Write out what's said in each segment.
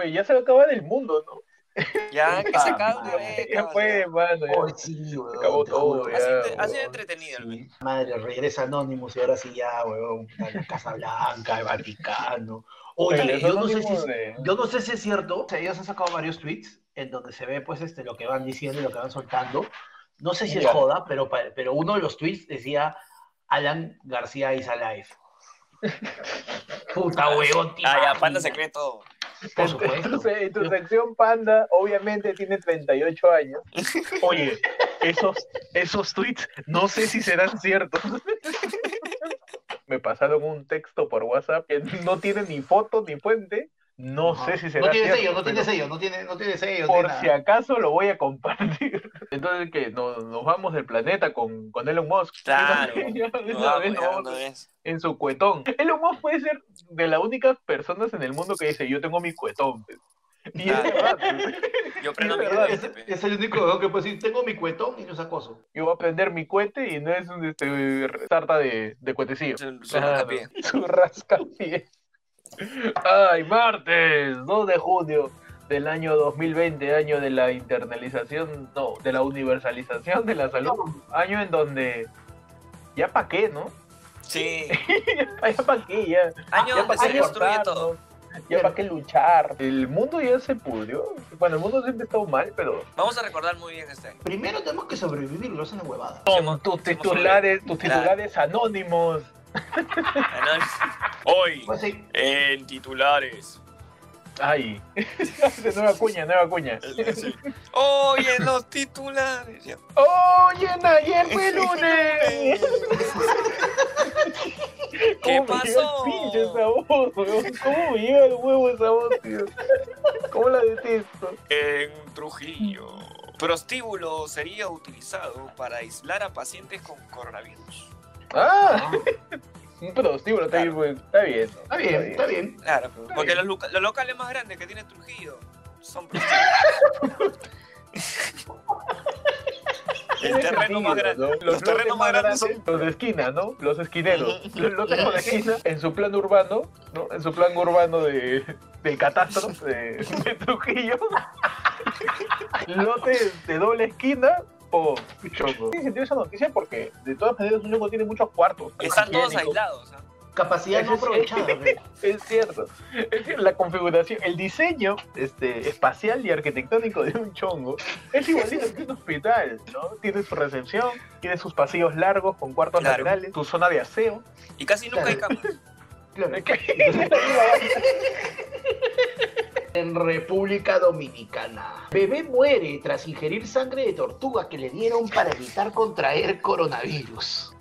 Oye, ya se va a acabar el mundo, ¿no? Ya, que se acabe una vez. Ya fue, mano. ya. Sí, weón, acabó todo, ya. Ha sido, entretenido el. Madre, regresa Anonymous y ahora sí ya, weón. La Casa Blanca, el Vaticano. Oye, Oye, yo no, sé si, de- yo no sé si es cierto. O sea, ellos han sacado varios tweets en donde se ve pues este lo que van diciendo y lo que van soltando. No sé si es Ya. joda, pero, pero uno de los tweets decía Alan García is alive. Puta weón, tío. Ah, ya, Panda se cree todo. Por supuesto. en tu sección panda, obviamente tiene 38 años. Oye, esos, esos tweets, no sé si serán ciertos. Me pasaron un texto por WhatsApp que no tiene ni foto ni fuente. No Ajá. sé si será No tiene cierto. sello, no tiene sello, no tiene, no tiene sello. Por tiene si nada. acaso lo voy a compartir. Entonces, que nos, nos vamos del planeta con, con Elon Musk. Claro. Es. en su cuetón. Elon Musk puede ser de las únicas personas en el mundo que dice, yo tengo mi cuetón. pues". Y es Claro. verdad. pues. Yo prendo Es mi verdad, Es, es el único que puede decir, tengo mi cuetón y no es acoso. Yo voy a prender mi cohete y no es un este, tarta de, de cuetecillo. Su- su rascapié. Su rascapié. Ay, martes 2 de junio del año 2020, año de la internalización, no, de la universalización de la salud. Año en donde ya pa' qué, ¿no? Sí. Ya pa' qué, ya. Año ya donde se destruye todo. Ya para qué luchar. El mundo ya se pudrió. Bueno, el mundo siempre ha estado mal, pero Vamos a recordar muy bien este año. Primero tenemos que sobrevivir, no es una huevada. Hemos- tus titulares, tus Claro. titulares anónimos. Hoy, Pues sí, en titulares. Ay, de nueva cuña, nueva cuña. Hoy en los titulares. Ya. Oye, ayer fue lunes. ¿Qué ¿Cómo me pasó? el pinche esa voz? ¿Cómo me llega el huevo esa voz, tío? ¿Cómo la detesto? En Trujillo. Prostíbulo sería utilizado para aislar a pacientes con coronavirus. Ah, un prostíbulo, está bien, pues, está bien. está bien, está bien. Claro, porque los, locales más grandes que tiene Trujillo son prostíbulos. El terreno más grande. ¿no? Los, Los terrenos más grandes son. Los de esquina, ¿no? Los esquineros. Los lotes de esquina en su plan urbano, ¿no? En su plan urbano de, del catastro de, de Trujillo. Lotes de doble esquina o chongo. Tiene sentido esa noticia porque de todas maneras un chongo tiene muchos cuartos. Están todos aislados. ¿ah? Capacidad no aprovechada. Es cierto. Es decir, la configuración, el diseño este, espacial y arquitectónico de un chongo es igualito que un hospital, ¿no? Tiene su recepción, tiene sus pasillos largos con cuartos Claro. laterales, su zona de aseo. Y casi nunca hay camas. Claro. En República Dominicana. Bebé muere tras ingerir sangre de tortuga que le dieron para evitar contraer coronavirus.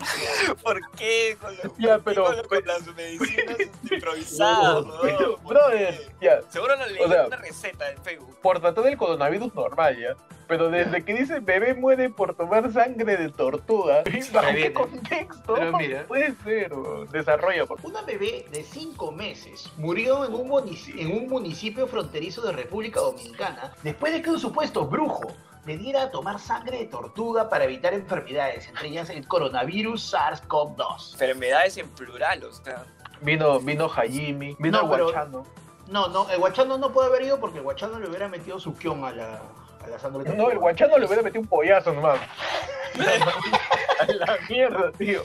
¿Por qué? Con, los- Ya, pero- con, con las medicinas improvisadas, No, ¿no? pero, ¿Por brother, ya, Seguro lo leí O sea- una receta en Facebook. por tratar del coronavirus normal, ya. Pero desde que dice bebé muere por tomar sangre de tortuga, ¿bajo qué contexto? Pero mira. Puede ser, desarrolla. Una bebé de 5 meses murió en un, munici- en un municipio fronterizo de República Dominicana después de que un supuesto brujo le diera a tomar sangre de tortuga para evitar enfermedades, entre ellas el coronavirus SARS-CoV-2. Enfermedades en plural, o sea. Vino, vino Hajimi, vino No, el pero- Guachano. No, no, el guachano no puede haber ido porque el guachano le hubiera metido su kion a la, No, el guachano le hubiera metido un pollazo nomás. A la mierda, tío.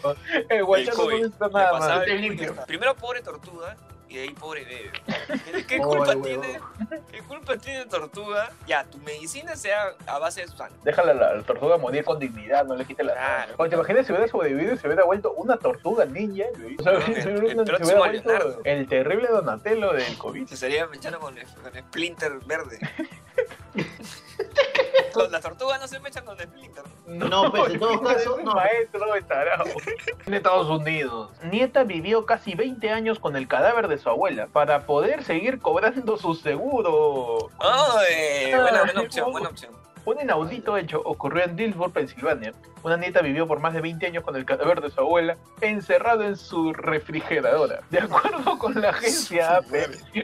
El guachano no COVID. necesita nada más. el. Primero pobre tortuga y de ahí pobre bebé. ¿Qué, culpa tiene? ¿Qué culpa tiene tortuga? Ya, tu medicina sea a base de su sangre. Déjala a la, la tortuga morir con dignidad, no le quite la Claro. sangre. Oye, ¿te imaginas si hubiera sobrevivido y se hubiera vuelto una tortuga ninja? O sea, No, se el- hubiera, el se hubiera vuelto el terrible Donatello del COVID. Se estaría mechando con, con Splinter verde. Los- Las tortugas no se mechan con Splinter. No, pues, en todo caso, no. maestro de tarao. En Estados Unidos. Nieta vivió casi 20 años con el cadáver de su abuela para poder seguir cobrando su seguro. ¡Ay! Ah, buena, buena opción, buena opción. Un inaudito hecho ocurrió en Dillsburg, Pensilvania. Una nieta vivió por más de 20 años con el cadáver de su abuela encerrado en su refrigeradora. De acuerdo con la agencia AP,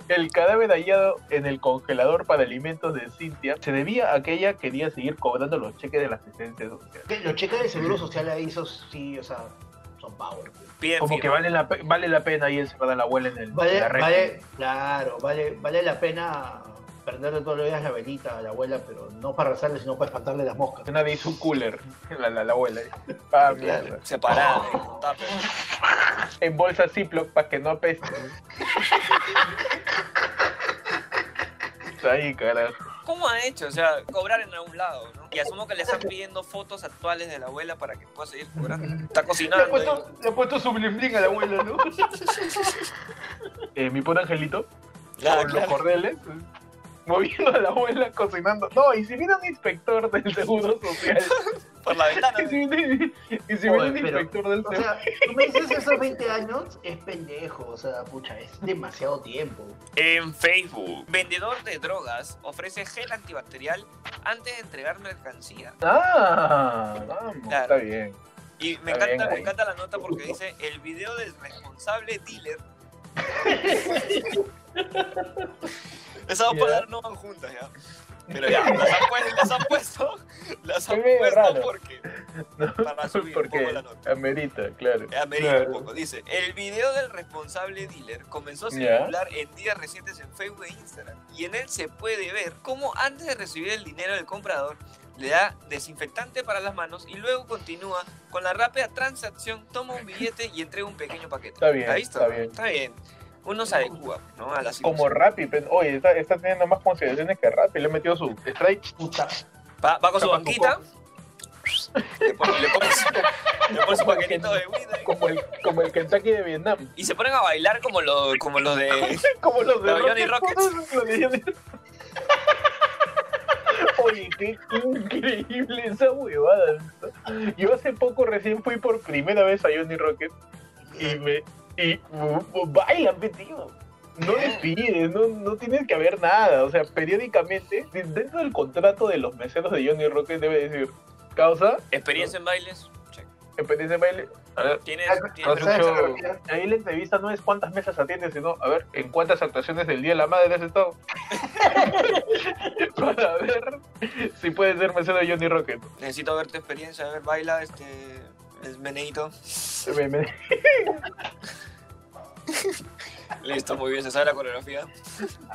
el cadáver hallado en el congelador para alimentos de Cynthia se debía a que ella quería seguir cobrando los cheques de la asistencia social. Los cheques de seguro social ahí, esos sí, o sea, son power. Bien, Como que vale la, vale la pena ahí encerrada la abuela en, el, en Vale, la vale, claro, vale, vale la pena prenderle todos los días la velita a la abuela, pero no para rezarle, sino para espantarle las moscas. Nadie hizo un cooler, la, la, la abuela. Ah, mierda. Separada, tupper. En bolsa Ziploc para que no apeste. Ahí, carajo. ¿Cómo ha hecho? O sea, cobrar en algún lado, ¿no? Y asumo que le están pidiendo fotos actuales de la abuela para que pueda seguir cobrando. Está Le ha cocinando. puesto, le ha puesto su bling bling a la abuela, ¿no? eh, mi pobre angelito, Ah, con los claro. cordeles, moviendo a la abuela cocinando. No, y si viene un inspector del Seguro Social, Por la ventana. y si viene, y si Oye, viene un pero, inspector del O Seguro sea, tú me dices esos 20 años, es pendejo, o sea, pucha, es demasiado tiempo. En Facebook, vendedor de drogas ofrece gel antibacterial antes de entregar mercancía. Ah, vamos, Claro. está bien. Y me Está encanta, bien me encanta la nota porque dice el video del responsable dealer. Esas dos palabras no van juntas ya. Pero ya, las han puesto, las han puesto, las han puesto raro. porque No, Para subir un porque poco la nota. amerita, claro. Ya me diga un Claro. poco. Dice, el video del responsable dealer comenzó a circular en días recientes en Facebook e Instagram. Y en él se puede ver cómo antes de recibir el dinero del comprador, le da desinfectante para las manos y luego continúa con la rápida transacción, toma un billete y entrega un pequeño paquete. Está bien, ¿Has visto? está bien. Está bien. Uno se adecua, ¿no? A la Como. Rappi, pero- oye, está, está teniendo más consideraciones que Rappi. Le he metido su strike. Puta. Va, va con su banquita. Le pone, le pone su, le pone su paquetito de ahí, Como el, como el Kentucky de Vietnam. y se ponen a bailar como los, como los de... Como los de Los Johnny Rockets. Johnny- Oye, qué increíble esa huevada. Yo hace poco recién fui por primera vez a Johnny Rocket y me y bailan, pe, tío. No les pides, no, no tienes que haber nada. O sea, periódicamente, de- dentro del contrato de los meseros de Johnny Rocket debe decir, causa, Experiencia en bailes. Check. experiencia de baile. A ver, ¿Tienes, Ah, tienes ahí la entrevista no es cuántas mesas atiendes, sino a ver en cuántas actuaciones del Día de la Madre has estado. Para ver si puedes ser mesero de Johnny Rocket. Necesito ver tu experiencia, a ver, baila este Me- me- Listo, muy bien, se sabe la coreografía.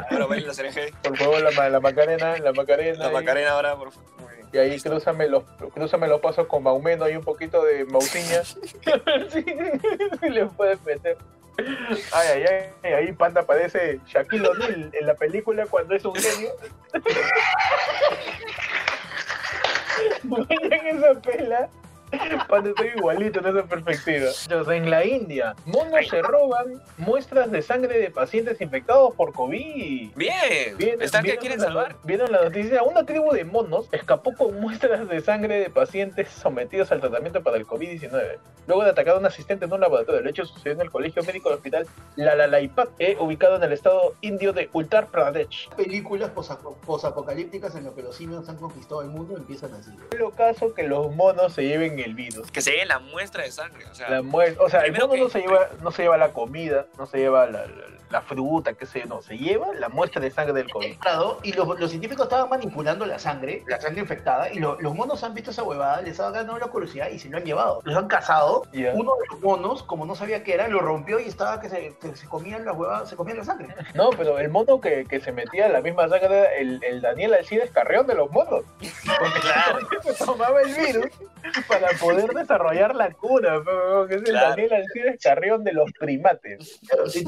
Ahora baila la CRG. por favor, la, ma- la Macarena, la Macarena. La y- Macarena ahora, por favor. Muy bien. Y ahí crúzame los, crúzame los pasos con Maumeno y un poquito de Mausiña. Si le puedes meter. Ay, ay, ay, ahí Panda parece Shaquille O'Neal en la película cuando es un genio. Vayan esa pela. Panda estoy igualito en esa perspectiva. Entonces, en la India, monos se roban muestras de sangre de pacientes infectados por COVID. Bien, Vieron- ¿están que quieren la- salvar? Vieron la noticia, una tribu de monos escapó con muestras de sangre de pacientes sometidos al tratamiento para el COVID-19. Luego de atacar a un asistente en un laboratorio. El hecho sucedió en el colegio médico del hospital Lalalaipat, eh, ubicado en el estado indio de Uttar Pradesh. Películas posapo- posapocalípticas en las que los simios han conquistado el mundo empiezan así. Es lo caso que los monos se lleven el virus. Que se lleven la muestra de sangre, o sea, La o sea, el Primero mono no que- se lleva, no se lleva la comida, no se lleva la, la- la fruta, qué sé yo, no, se lleva la muestra de sangre del COVID. Claro, Y los, los científicos estaban manipulando la sangre, la sangre infectada, y lo- los monos han visto esa huevada, les ha ganado la curiosidad y se lo han llevado. Los han cazado. Ya. Uno de los monos, como no sabía qué era, lo rompió y estaba que se, que se comían las huevadas, se comían la sangre. No, pero el mono que, que se metía la misma sangre el, el Daniel Alcides Carrión de los monos. Porque Claro. se tomaba el virus para poder desarrollar la cura, pero que es el Claro. Daniel Alcides Carrión de los primates. Si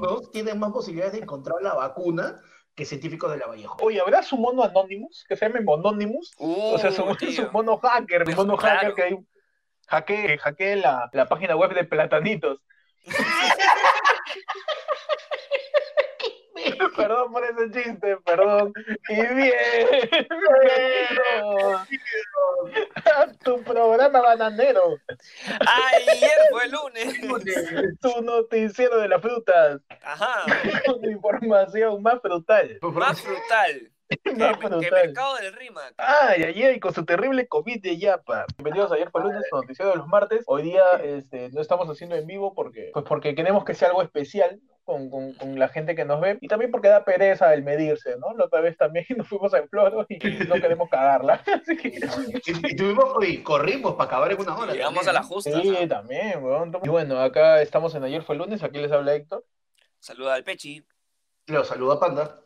los tienen más posibilidades de encontrar la vacuna que científicos de la Vallejo. Oye, ¿habrá su mono Anonymous? Que se llame Mononymous. O sea, su, Uh, su mono hacker, un mono Claro. hacker que hay hackee, hackee la, la página web de Platanitos. Perdón por ese chiste, perdón. Y bien, a tu programa bananero, Ayer fue el lunes. tu noticiero de las frutas, Ajá, con información más frutal. más frutal. Más que frutal. Mercado del Rima. Ay, ayer con su terrible COVID de Yapa. Bienvenidos ayer fue lunes, noticiero de los martes. Hoy día este, no estamos haciendo en vivo porque, pues porque queremos que sea algo especial con, con, con la gente que nos ve y también porque da pereza el medirse, ¿no? La otra vez también nos fuimos en floro y no queremos cagarla. Así que Y, y tuvimos, y corrimos para acabar en una hora. Llegamos también. a la justa. sí, también, weón. Y bueno, acá estamos en ayer fue lunes, aquí les habla Héctor. Saluda al Pechi. Lo saluda Panda.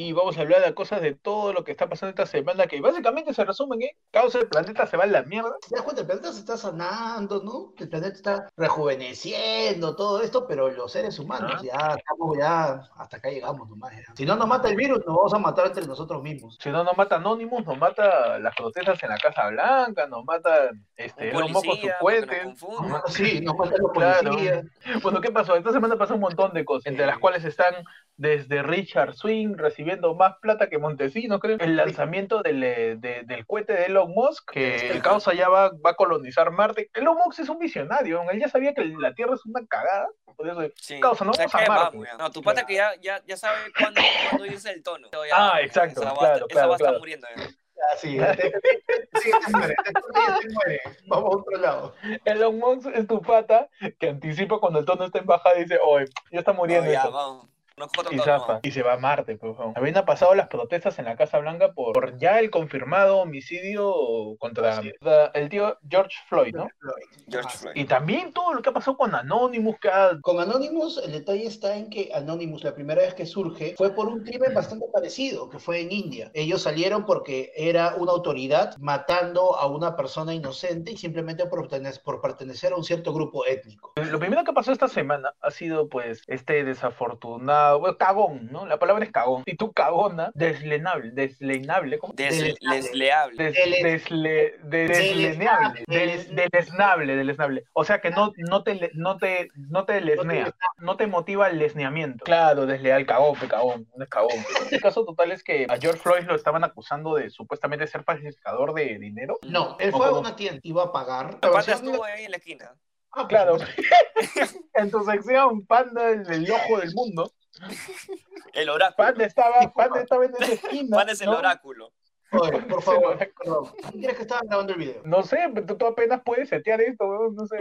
Y vamos a hablar de cosas de todo lo que está pasando esta semana, que básicamente se resumen en causa el planeta se va a la mierda. Cuenta, el planeta se está sanando, ¿no? El planeta está rejuveneciendo, todo esto, pero los seres humanos Ah. ya estamos ya, hasta acá llegamos nomás. ya. Si no nos mata el virus, nos vamos a matar entre nosotros mismos. Si no nos mata Anonymous, nos mata las protestas en la Casa Blanca, nos mata este, Un con sus Nos confundan. mata, sí, nos matan los Claro. policías. Bueno, ¿qué pasó? Esta semana pasó un montón de cosas, entre las cuales están desde Richard Swing recibiendo más plata que Montesinos, creo. El lanzamiento del, eh, de- del cohete de Elon Musk, que el caos allá va, va a colonizar Marte. Elon Musk es un visionario, él ya sabía que la Tierra es una cagada, por eso Sí. Causa, no ¿Sabes vamos a? Marte. Vamos, ya. No, tu pata que ya, ya, ya sabe cuándo, cuándo irse el tono. Ya, Ah, exacto, Esa va, claro, esa claro, va a estar claro. muriendo. ya. Ah, sí, te muere, te- muere. Vamos a otro lado. Elon Musk es tu pata que anticipa cuando el tono está en bajada y dice, oye, ya está muriendo ya, esto". vamos. Nosotros Y zafa, se va a Marte, pues. Habían pasado las protestas en la Casa Blanca por, por ya el confirmado homicidio contra Sí. la- el tío George Floyd, ¿no? George Ah, Floyd. Y también todo lo que ha pasado con Anonymous, que ha- Con Anonymous, el detalle está en que Anonymous, la primera vez que surge, fue por un crimen bastante parecido, que fue en India. Ellos salieron porque era una autoridad matando a una persona inocente y simplemente por, por pertenecer a un cierto grupo étnico. Lo primero que pasó esta semana ha sido, pues, este desafortunado, bueno, cagón, ¿no? La palabra es cagón. Y tú cagona, deslenable, deslenable, ¿cómo? Desleable. Des- Dele- desle- de- desleneable, del- deleznable, deleznable. O sea que no, no te, no te, no te lesnea, no te motiva el lesneamiento. Claro, desleal, cagón, cagón, no es cagón. El caso total es que a George Floyd lo estaban acusando de supuestamente ser falsificador de dinero. No, él ¿O fue a una tienda, iba a pagar. Pata de estuvo la- ahí en la esquina. Ah, por Claro, en tu sección, Panda, el, el ojo del mundo, El oráculo. Panda estaba, Panda estaba en esa esquina. Pan es el ¿no? oráculo. Oye, por favor, perdón. ¿Quién crees que estaba grabando el video? No sé, pero tú, tú apenas puedes setear esto, weón, no sé.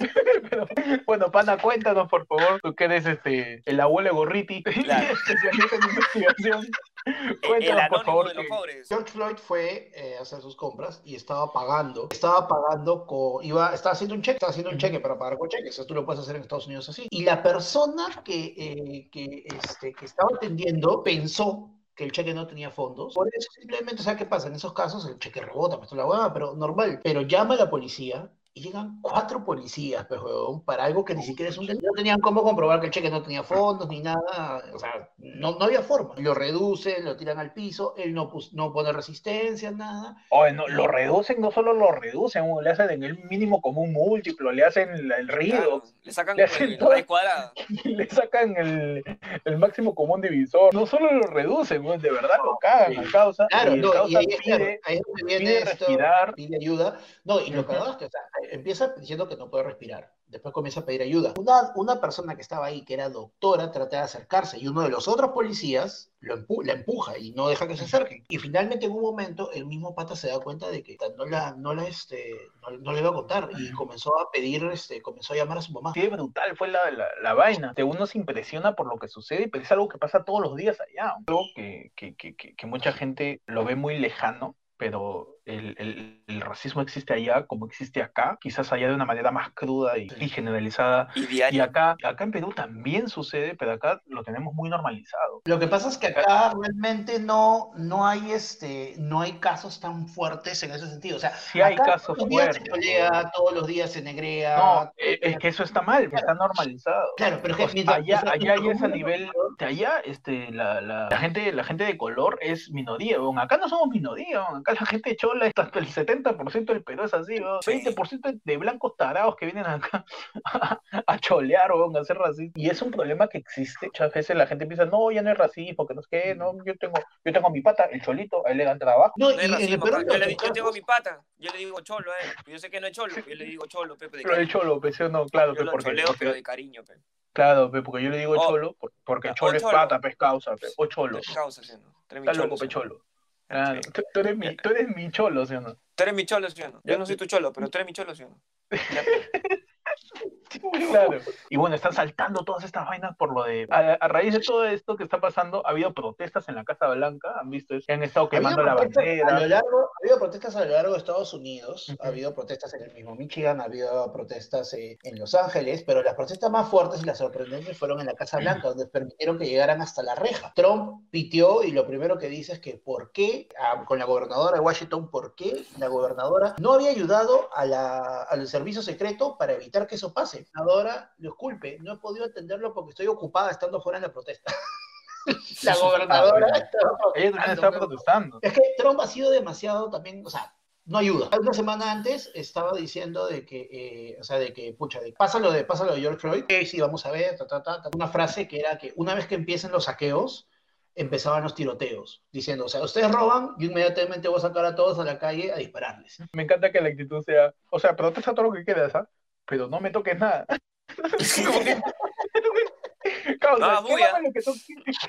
Pero, bueno, Pana, cuéntanos, por favor, tú que eres este, el abuelo Gorriti, Claro. especialista en investigación. El Cuéntanos, por favor, de los pobres. George Floyd fue eh, a hacer sus compras y estaba pagando, estaba pagando con, iba, estaba haciendo un cheque, estaba haciendo un cheque para pagar con cheques, eso tú lo puedes hacer en Estados Unidos así. Y la persona que, eh, que, este, que estaba atendiendo pensó que el cheque no tenía fondos, por eso simplemente, sea, ¿qué pasa? En esos casos el cheque rebota, pues toda la hueá, pero normal, pero llama a la policía y llegan cuatro policías, pues, para algo que ni siquiera es un delito. No tenían cómo comprobar que el cheque no tenía fondos ni nada, o sea, no, no había forma. Lo reducen, lo tiran al piso, él no, pus- no pone resistencia, nada. Oye, no, lo reducen, no solo lo reducen, le hacen en el mínimo común múltolo, le hacen el río, Claro, le sacan Le hacen el- todo. le sacan el, el máximo común divisor. No solo lo reducen, weón, de verdad lo cagan Sí. a causa. Claro, y ahí, es claro, pide, ahí donde viene pide esto, respirar. pide ayuda. No, y lo que, o sea, empieza diciendo que no puede respirar. Después comienza a pedir ayuda. Una, una persona que estaba ahí, que era doctora, trata de acercarse y uno de los otros policías lo empu- la empuja y no deja que se acerquen. Y finalmente, en un momento, el mismo pata se da cuenta de que no, la, no, la, este, no, no le iba a contar y comenzó a pedir, este, comenzó a llamar a su mamá. Qué brutal fue la, la, la vaina. De uno se impresiona por lo que sucede, pero es algo que pasa todos los días allá. Algo que, que, que, que, que mucha gente lo ve muy lejano, pero el, el, el racismo existe allá como existe acá, quizás allá de una manera más cruda y, y generalizada. Y Y acá, acá en Perú también sucede, pero acá lo tenemos muy normalizado. Lo que pasa es que acá realmente no, no hay este, no hay casos tan fuertes en ese sentido. O sea, Sí hay acá casos todos los días se fuertes. cholea, todos los días se negrea. No, eh, es que eso está mal, está normalizado. Claro, pero sea, que mientras- allá, allá ya es a mientras- nivel de allá, este, la, la, la gente, la gente de color es minoría. Acá no somos minoría, acá la gente chola, es hasta el 70% del Perú es así. Sí. 20% de blancos tarados que vienen acá a, a cholear, weón, a hacer racismo. Y es un problema que existe. Muchas veces la gente piensa, no, ya no es racismo, que no es que, no, yo tengo, yo tengo mi pata, el cholito, a él le dan trabajo. No, No y racismo, Perú yo, le- yo tengo mi pata, yo le digo cholo a él. Yo sé que no es cholo, yo le digo cholo, Pepe, de Pero el cholo, pues, ¿sí o no, claro, Yo pues, lo porque, choleo, pero de cariño, pe. claro, pues, porque yo le digo Oh. cholo, por- porque cholo oh, es cholo. pata, pues causa, pues, o cholo. Causa, ¿sí o no? Está cholo, loco, ¿sí o pe no? cholo. Claro, Sí. tú, tú eres mi, tú eres mi cholo, ¿sí o no? Tú eres mi cholo, ¿sí o no? Yo no soy tu cholo, pero tú eres mi cholo, ¿sí o no? Claro. Y bueno, están saltando todas estas vainas por lo de. A, a raíz de todo esto que está pasando, ha habido protestas en la Casa Blanca. ¿Han visto eso? Han estado quemando la protestas A lo bandera. largo, ha habido protestas a lo largo de Estados Unidos, ha habido protestas en el mismo Michigan, ha habido protestas eh, en Los Ángeles, pero las protestas más fuertes y las sorprendentes fueron en la Casa Blanca, donde permitieron que llegaran hasta la reja. Trump pitió y lo primero que dice es que por qué, ah, con la gobernadora de Washington, por qué la gobernadora no había ayudado a la, al servicio secreto para evitar que eso pase. Gobernadora, disculpe, no he podido entenderlo porque estoy ocupada estando fuera en la protesta. la gobernadora Ah, estaba Ella también protestando, estaba protestando. es que Trump ha sido demasiado también, o sea, no ayuda. Una semana antes estaba diciendo de que, eh, o sea, de que, pucha, de pásalo de, pásalo de George Floyd, eh, sí, vamos a ver, ta, ta, ta, ta. una frase que era que una vez que empiecen los saqueos, empezaban los tiroteos, diciendo, o sea, ustedes roban, yo inmediatamente voy a sacar a todos a la calle a dispararles. Me encanta que la actitud sea. O sea, protesta todo lo que quieras, ¿ah? Pero no me toques nada. Como que- Causa, No, lo que tú quieres.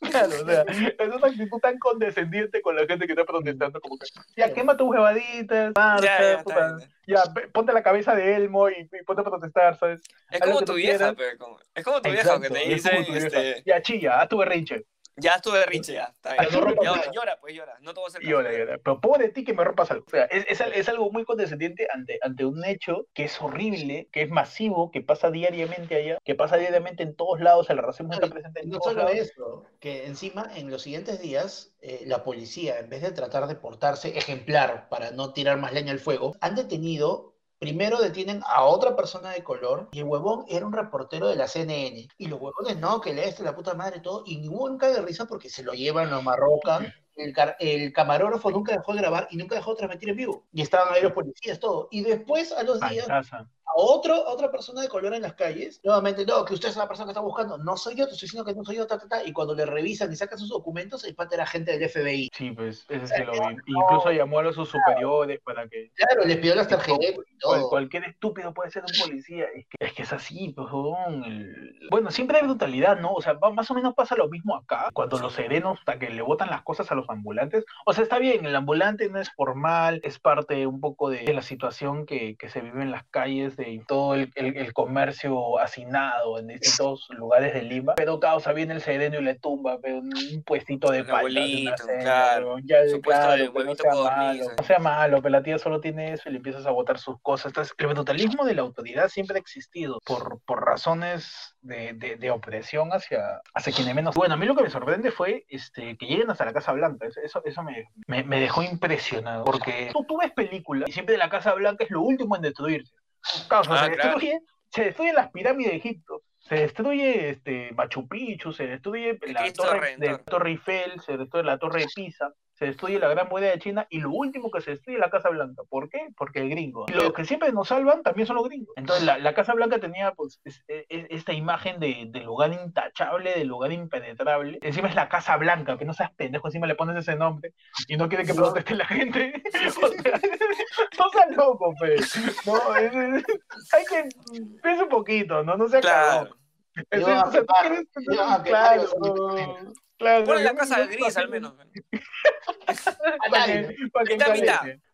Claro, o sea, es una actitud tan condescendiente con la gente que está protestando, como que, ya, quema tus marcha, Ya, ya, ya, ponte la cabeza de Elmo y, y ponte a protestar, ¿sabes? Es como tu vieja, pero como- es como tu vieja que te es dice, este, Ya, chilla, haz tu berrinche. Ya estuve rinche, ya, está bien. No Llora, nada. llora, pues llora, no te voy a hacer caso. y hola. Pero pobre de ti que me rompas algo. O sea, es, es, es algo muy condescendiente ante, ante un hecho que es horrible, que es masivo, que pasa diariamente allá, que pasa diariamente en todos lados, el racismo está presente en No todos solo lados. eso, que encima en los siguientes días eh, la policía, en vez de tratar de portarse ejemplar para no tirar más leña al fuego, han detenido, primero detienen a otra persona de color y el huevón era un reportero de la CNN. Y los huevones, no, que le este la puta madre y todo, y ningún cae de risa porque se lo llevan, lo marrocan. El, camarógrafo nunca dejó de grabar y nunca dejó de transmitir en vivo. Y estaban ahí los policías, todo. Y después, a los días. Otro, otra persona de color en las calles, nuevamente, no, que usted es la persona que está buscando, no soy yo, te estoy diciendo que no soy yo, ta, ta, ta, y cuando le revisan y sacan sus documentos, el pata era agente del FBI. Sí, pues, ese sí lo vi. Incluso llamó a sus superiores para que Claro, le pidió las tarjetas y todo. cualquier estúpido puede ser un policía. Es que es, que es así, pues, Bueno, siempre hay brutalidad, ¿no? O sea, más o menos pasa lo mismo acá, cuando los serenos, hasta que le botan las cosas a los ambulantes. O sea, está bien, el ambulante no es formal, es parte un poco de, de la situación que, que se vive en las calles, de todo el, el- el comercio hacinado en distintos lugares de Lima. Pero causa, viene el sereno y le tumba, pero un puestito de cena, claro. ya, claro, no sea malo, no sea malo, pero la tía solo tiene eso y le empiezas a botar sus cosas. Entonces, el brutalismo de la autoridad siempre ha existido por, por razones de, de- de opresión hacia, hacia quienes menos. Bueno, a mí lo que me sorprende fue este, que lleguen hasta la Casa Blanca. Eso, eso, me, me, me dejó impresionado. Porque tú, tú ves películas y siempre la Casa Blanca es lo último en destruirse. Sea, Ah, se, claro. destruye, se destruyen las pirámides de Egipto. Se destruye este, Machu Picchu, se destruye la torre, de, Redentor. torre Eiffel, se destruye la Torre de Pisa, se destruye la Gran Muralla de China y lo último que se destruye es la Casa Blanca. ¿Por qué? Porque el gringo. Los que siempre nos salvan también son los gringos. Entonces la, la Casa Blanca tenía pues es- es- esta imagen de, de lugar intachable, de lugar impenetrable. Encima es la Casa Blanca, que no seas pendejo, encima le pones ese nombre y no quiere que proteste la gente. O sea, no seas loco, fe. No, es- es- hay que piensa un poquito, no, no sea cagón. Claro. Iban a o sea, tú quemar- quieres- iban a quemar claro, claro, Ponle la yo- casa yo- gris al menos.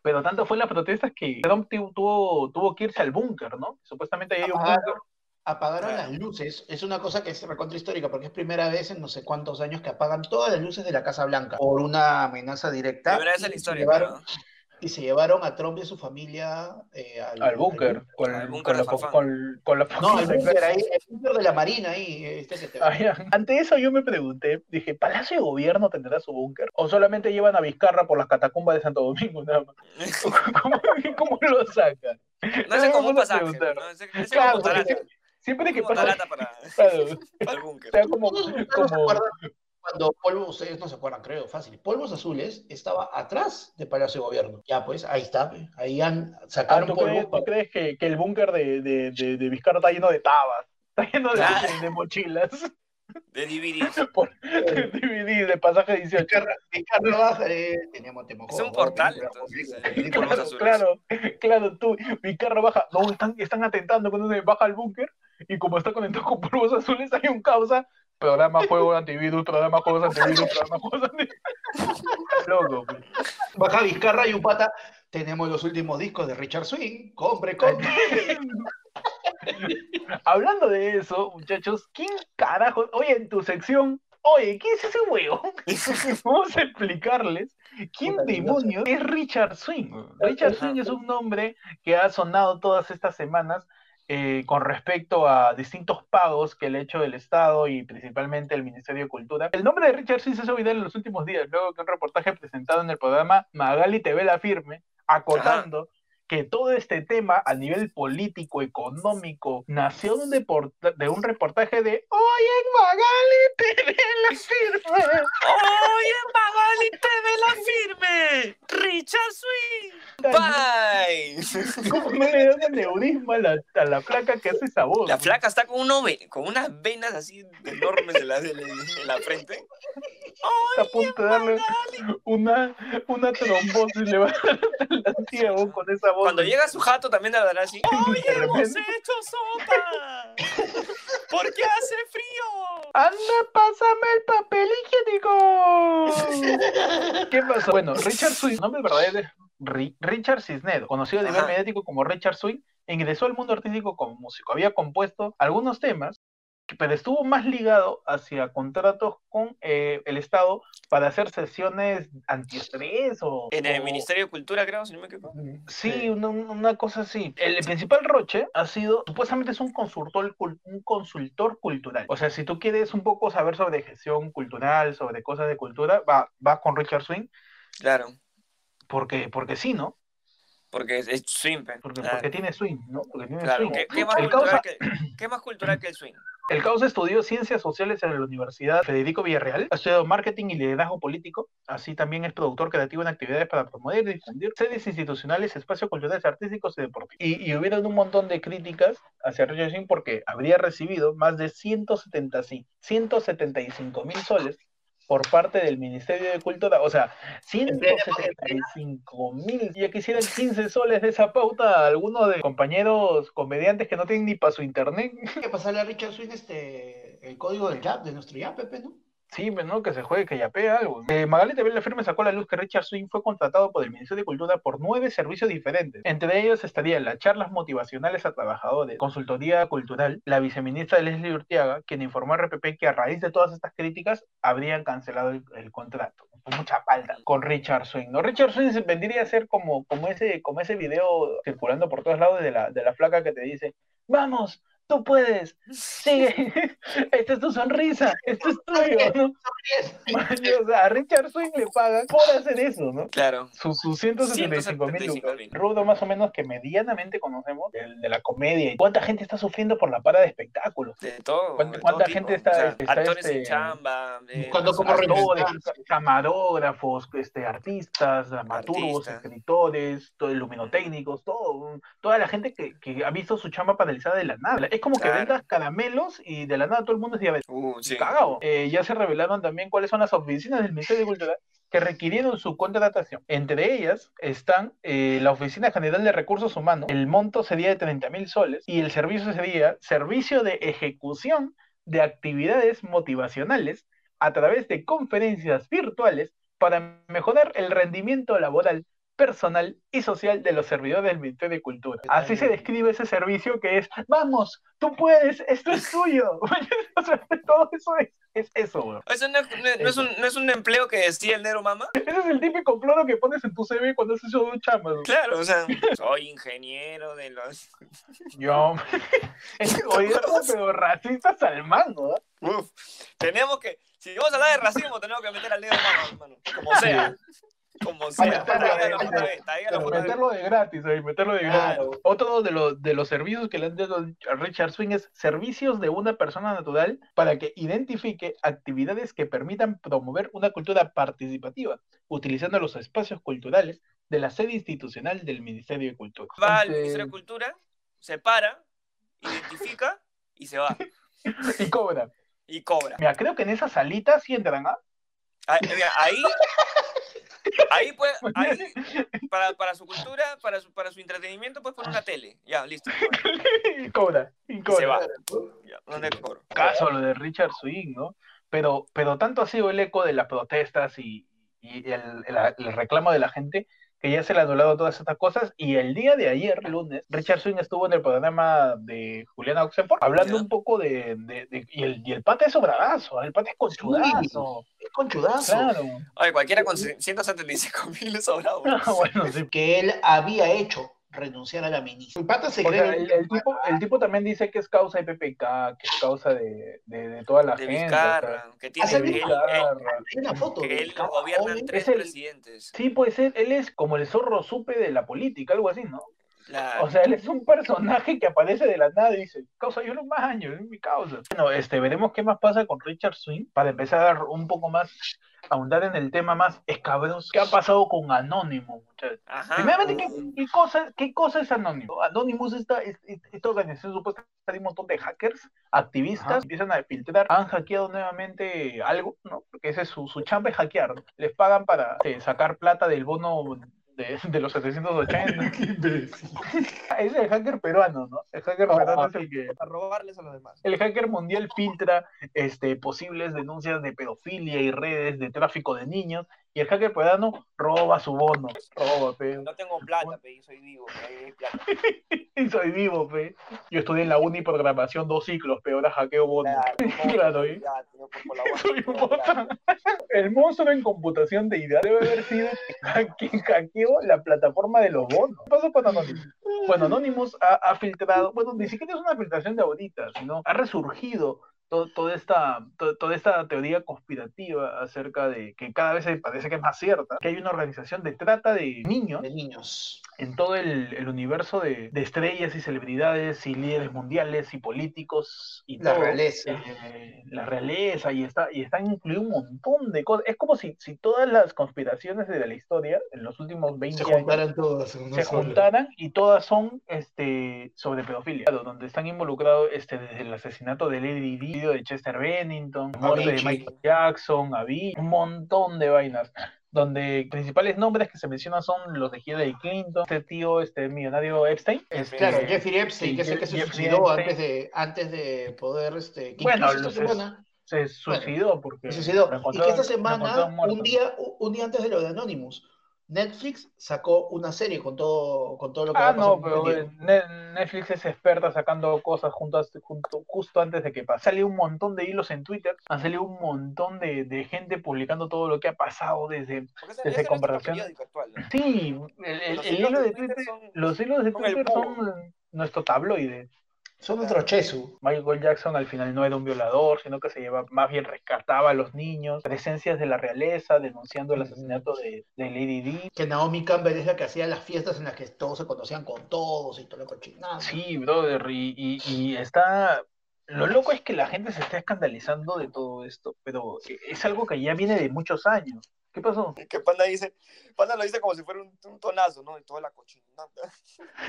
Pero tanto fue las protestas que Trump tu- tuvo, tuvo que irse al búnker, ¿no? Supuestamente ahí hay un Apagaron, búnker. apagaron las luces. Es una cosa que es recontra histórica porque es primera vez en no sé cuántos años que apagan todas las luces de la Casa Blanca por una amenaza directa. Primera vez en la historia, llevaron-. Y se llevaron a Trump y a su familia eh, Al búnker, con, Al búnker con, Farfán. con, con la No, el búnker ahí, el búnker de la Marina ahí. Este que te- Ah. Ante eso yo me pregunté, dije, ¿Palacio de Gobierno tendrá su búnker? ¿O solamente llevan a Vizcarra por las catacumbas de Santo Domingo nada más? ¿Cómo, cómo lo sacan? No sé cómo un Vamos a pasaje, preguntar. ¿no? Ese Claro, siempre, siempre que pasa... para, Claro, para el búnker. o sea, como, ¿Ustedes no como, Cuando Polvos, ustedes no se acuerdan, creo, fácil. Polvos Azules estaba atrás de Palacio de Gobierno. Ya, pues, ahí está. Ahí han Ah, sacaron ¿tú, polvo. crees, tú crees que, que el búnker de, de, de, de Vizcarra está lleno de tabas? Está lleno de, de, de mochilas, De DVDs. por DVD, de pasaje 18. Vizcarra, eh, Es un portal, entonces, eh, Claro, claro, claro, tú, Vizcarra baja, no, están, están atentando cuando se baja al búnker, y como está conectado con polvos azules, hay un causa, programa juegos antivirus, programa juegos antivirus, programa juegos antivirus. Loco, pues. Baja Vizcarra y un pata. Tenemos los últimos discos de Richard Swing. Compre, compre. Hablando de eso, muchachos, ¿quién carajo? Oye, en tu sección, oye, ¿quién es ese huevo? Vamos a explicarles quién demonios es Richard Swing. Richard. Swing es un nombre que ha sonado todas estas semanas eh, con respecto a distintos pagos que le hecho el Estado y principalmente el Ministerio de Cultura. El nombre de Richard Swing se hizo en los últimos días, luego que un reportaje presentado en el programa Magali TV La Firme, acotando que todo este tema a nivel político, económico, nació de un, de un reportaje de Oye, en Magali TV La Firme. ¡Oye, Magali TV la firme! ¡Richard Swing! ¡Bye! ¿Cómo no le dan aneurisma a la, a la placa que hace esa voz? La flaca está con, uno ve- con unas venas así enormes en la, en la frente. está a punto de darle una, una trombosis, le va a dar la tía vos, con esa voz. Cuando llega su jato también le hablará así. ¡Oye, De hemos hecho sopa! ¿Por qué hace frío? ¡Anda, pásame el papel higiénico! ¿Qué pasó? Bueno, Richard Swing, nombre verdadero es Ri- Richard Cisneros, conocido a nivel mediático como Richard Swing, ingresó al mundo artístico como músico. Había compuesto algunos temas, pero estuvo más ligado hacia contratos con eh, el Estado para hacer sesiones antiestrés o... En el o- Ministerio de Cultura, creo, si no me equivoco. Sí, una, una cosa así. El principal roche ha sido, supuestamente es un consultor, un consultor cultural. O sea, si tú quieres un poco saber sobre gestión cultural, sobre cosas de cultura, va, va con Richard Swing, Claro, porque, porque sí, ¿no? porque es, es swing. Porque, Claro, porque tiene swing, ¿no? Porque tiene claro. swing. ¿Qué, qué más causa- que, ¿Qué más cultural que el swing? El Causa estudió Ciencias Sociales en la Universidad Federico Villarreal, ha estudiado Marketing y Liderazgo Político, así también es productor creativo en actividades para promover y difundir sedes institucionales, espacios culturales, artísticos y deportivos. Y, y hubieron un montón de críticas hacia Richard Swing porque habría recibido más de 170, sí, 175 mil soles por parte del Ministerio de Cultura, o sea, 175 mil, ya quisieran 15 soles de esa pauta a algunos de compañeros comediantes que no tienen ni para su internet. Hay que pasarle a Richard Swing este, el código del Yap, de nuestro Yap, Pepe, ¿no? Sí, pero no, que se juegue, que ya pega algo. Eh, Magali TV La Firme sacó a la luz que Richard Swing fue contratado por el Ministerio de Cultura por nueve servicios diferentes. Entre ellos estarían las charlas motivacionales a trabajadores, consultoría cultural, la viceministra Leslie Urtiaga, quien informó a RPP que a raíz de todas estas críticas habrían cancelado el, contrato. Mucha palta con Richard Swing. ¿no? Richard Swing vendría a ser como, como, ese, como ese video circulando por todos lados de la, de la flaca que te dice, vamos, tú puedes, sigue, esta es tu sonrisa, esto es tuyo, ¿no? o sea, a Richard Swing le pagan por hacer eso, ¿no? Claro. Sus, sus 175 mil 175.000. rubro más o menos que medianamente conocemos, el de la comedia. ¿Y cuánta gente está sufriendo por la para de espectáculos? De todo. ¿Cuánta- de cuánta todo gente tipo. está- O sea, está actores este- chamba. eh, cómo personas- Actores, camarógrafos, este, artistas, dramaturgos, escritores, todo, luminotécnicos, todo, toda la gente que, que ha visto su chamba paralizada de la nada. Es como que vendas caramelos y de la nada todo el mundo es diabético. Uh, sí. Cagao. Eh, ya se revelaron también cuáles son las oficinas del Ministerio de Cultura que requirieron su contratación. Entre ellas están eh, la Oficina General de Recursos Humanos, el monto sería de 30 mil soles y el servicio sería servicio de ejecución de actividades motivacionales a través de conferencias virtuales para mejorar el rendimiento laboral personal y social de los servidores del Ministerio de Cultura. Así se describe ese servicio que es, vamos, tú puedes, esto es tuyo. O sea, todo eso es, es eso, weón. Eso no, es- no es un, no es un empleo que decía el negro mamá. Ese es el típico cloro que pones en tu CV cuando haces un chamba. Claro, o sea, soy ingeniero de los. Yo, oye, pero racistas al mango, ¿no? Uf, tenemos que. Si vamos a hablar de racismo, tenemos que meter al negro mamá, hermano. Como sea. Como sea. meterlo, de gratis, ahí, meterlo de gratis. Claro. Otro de los, de los servicios que le han dado a Richard Swing es servicios de una persona natural para que identifique actividades que permitan promover una cultura participativa, utilizando los espacios culturales de la sede institucional del Ministerio de Cultura. Va al Este, Ministerio de Cultura, se para, identifica y se va. Y cobra. Y cobra. Mira, creo que en esa salita sí entran, ¿ah? Ahí, mira, ahí, ahí, puede- ahí para, para su cultura, para su, para su entretenimiento, puedes poner una tele. Ya, listo. y cobra. Y Y cobra. se va. Ya, ¿Dónde cobro? caso lo de Richard Swing, ¿no? Pero, pero tanto ha sido el eco de las protestas y, y el, el- el reclamo de la gente que ya se le han anulado todas estas cosas. Y el día de ayer, lunes, Richard Swing estuvo en el programa de Juliana Oxenford hablando un poco de. de- de- y, el, y el pata es sobradazo, el pata es conchudazo. Es conchudazo. Claro. Oye, cualquiera con 175 mil sobrados. Ah, bueno, sí. Que él había hecho renunciar a la ministra. El pata se O sea, cree- el, el tipo, el tipo también dice que es causa de PPK, que es causa de, de, de toda la De gente. o sea, Vizcarra, que tiene él, él- Vizcarra. Una foto. que él Vizcarra, gobierna tres Es el- presidentes. Sí, puede ser, él es como el zorro supe de la política, algo así, ¿no? Claro. O sea, él es un personaje que aparece de la nada y dice, causa, yo no maño, es mi causa. Bueno, este, veremos qué más pasa con Richard Swing, para empezar a dar un poco más, ahondar en el tema más escabroso. ¿Qué ha pasado con Anonymous, muchachos? Primeramente, ¿qué, qué cosa, ¿qué cosa es Anonymous? Anonymous esta, es- es- esta organización supuestamente hay un montón de hackers, activistas, Ajá. empiezan a filtrar, han hackeado nuevamente algo, ¿no? Porque ese es su, su chamba es hackear. ¿no? Les pagan para eh, sacar plata del bono de, de los 780. Qué imbécil. Es el hacker peruano, ¿no? El hacker peruano es el que... robarles a los demás. El hacker mundial filtra este, posibles denuncias de pedofilia y redes de tráfico de niños y el hacker peruano roba su bono. Roba, pe. No tengo plata, pe, y soy vivo, pe, plata. Soy vivo, pe. Yo estudié en la uni programación dos ciclos, pero ahora hackeo bonos. Claro, no, Claro, ¿eh? ya, tío, por- por la guardia, Soy un por la botón. plata. El monstruo en computación de idea debe haber sido quien hackeó la plataforma de los bonos. ¿Qué pasó con Anonymous? Bueno, Anonymous ha, ha filtrado, bueno, ni siquiera es una filtración de ahorita, sino ha resurgido to- toda, esta, to- toda esta teoría conspirativa acerca de que cada vez parece que es más cierta, que hay una organización de trata de niños De niños. en todo el, el universo de, de estrellas y celebridades y líderes mundiales y políticos y La todo. realeza. Eh, la realeza y está y están incluido un montón de cosas. Es como si, si todas las conspiraciones de la historia en los últimos 20 Se años juntaran todas se juntaran y todas son este sobre pedofilia, donde están involucrados este desde el asesinato de Lady Di, de Chester Bennington, muerte de. Michael Jackson, Avicii, un montón de vainas donde principales nombres que se mencionan son los de Hillary Clinton, este tío, este millonario Epstein, este, Claro, Jeffrey Epstein, sí, que es el que se Jeffrey suicidó Epstein. antes de, antes de poder, este, Bueno, esta es- semana, se suicidó porque se suicidó. Y que esta semana, un día, un día antes de lo de Anonymous, Netflix sacó una serie con todo, con todo lo que Ah, no, pero Netflix es experta sacando cosas junto, junto- justo antes de que pase. Salió un montón de hilos en Twitter, han salido un montón de, de gente publicando todo lo que ha pasado desde... Ese, Desde ese conversación. periódico actual. ¿no? Sí, el, hilo de Twitter son- los hilos de Twitter son nuestro tabloide. Son nuestro Chesu. Michael Jackson al final no era un violador, sino que se lleva, más bien rescataba a los niños, presencias de la realeza denunciando el asesinato de, de Lady Di. Que Naomi Campbell es la que hacía las fiestas en las que todos se conocían con todos y todo lo cochinado. Sí, brother, y, y, y está... Lo loco es que la gente se está escandalizando de todo esto, pero es algo que ya viene de muchos años. ¿Qué pasó? Que Panda dice, Panda lo dice como si fuera un, un tonazo, ¿no? Y toda la cochinada.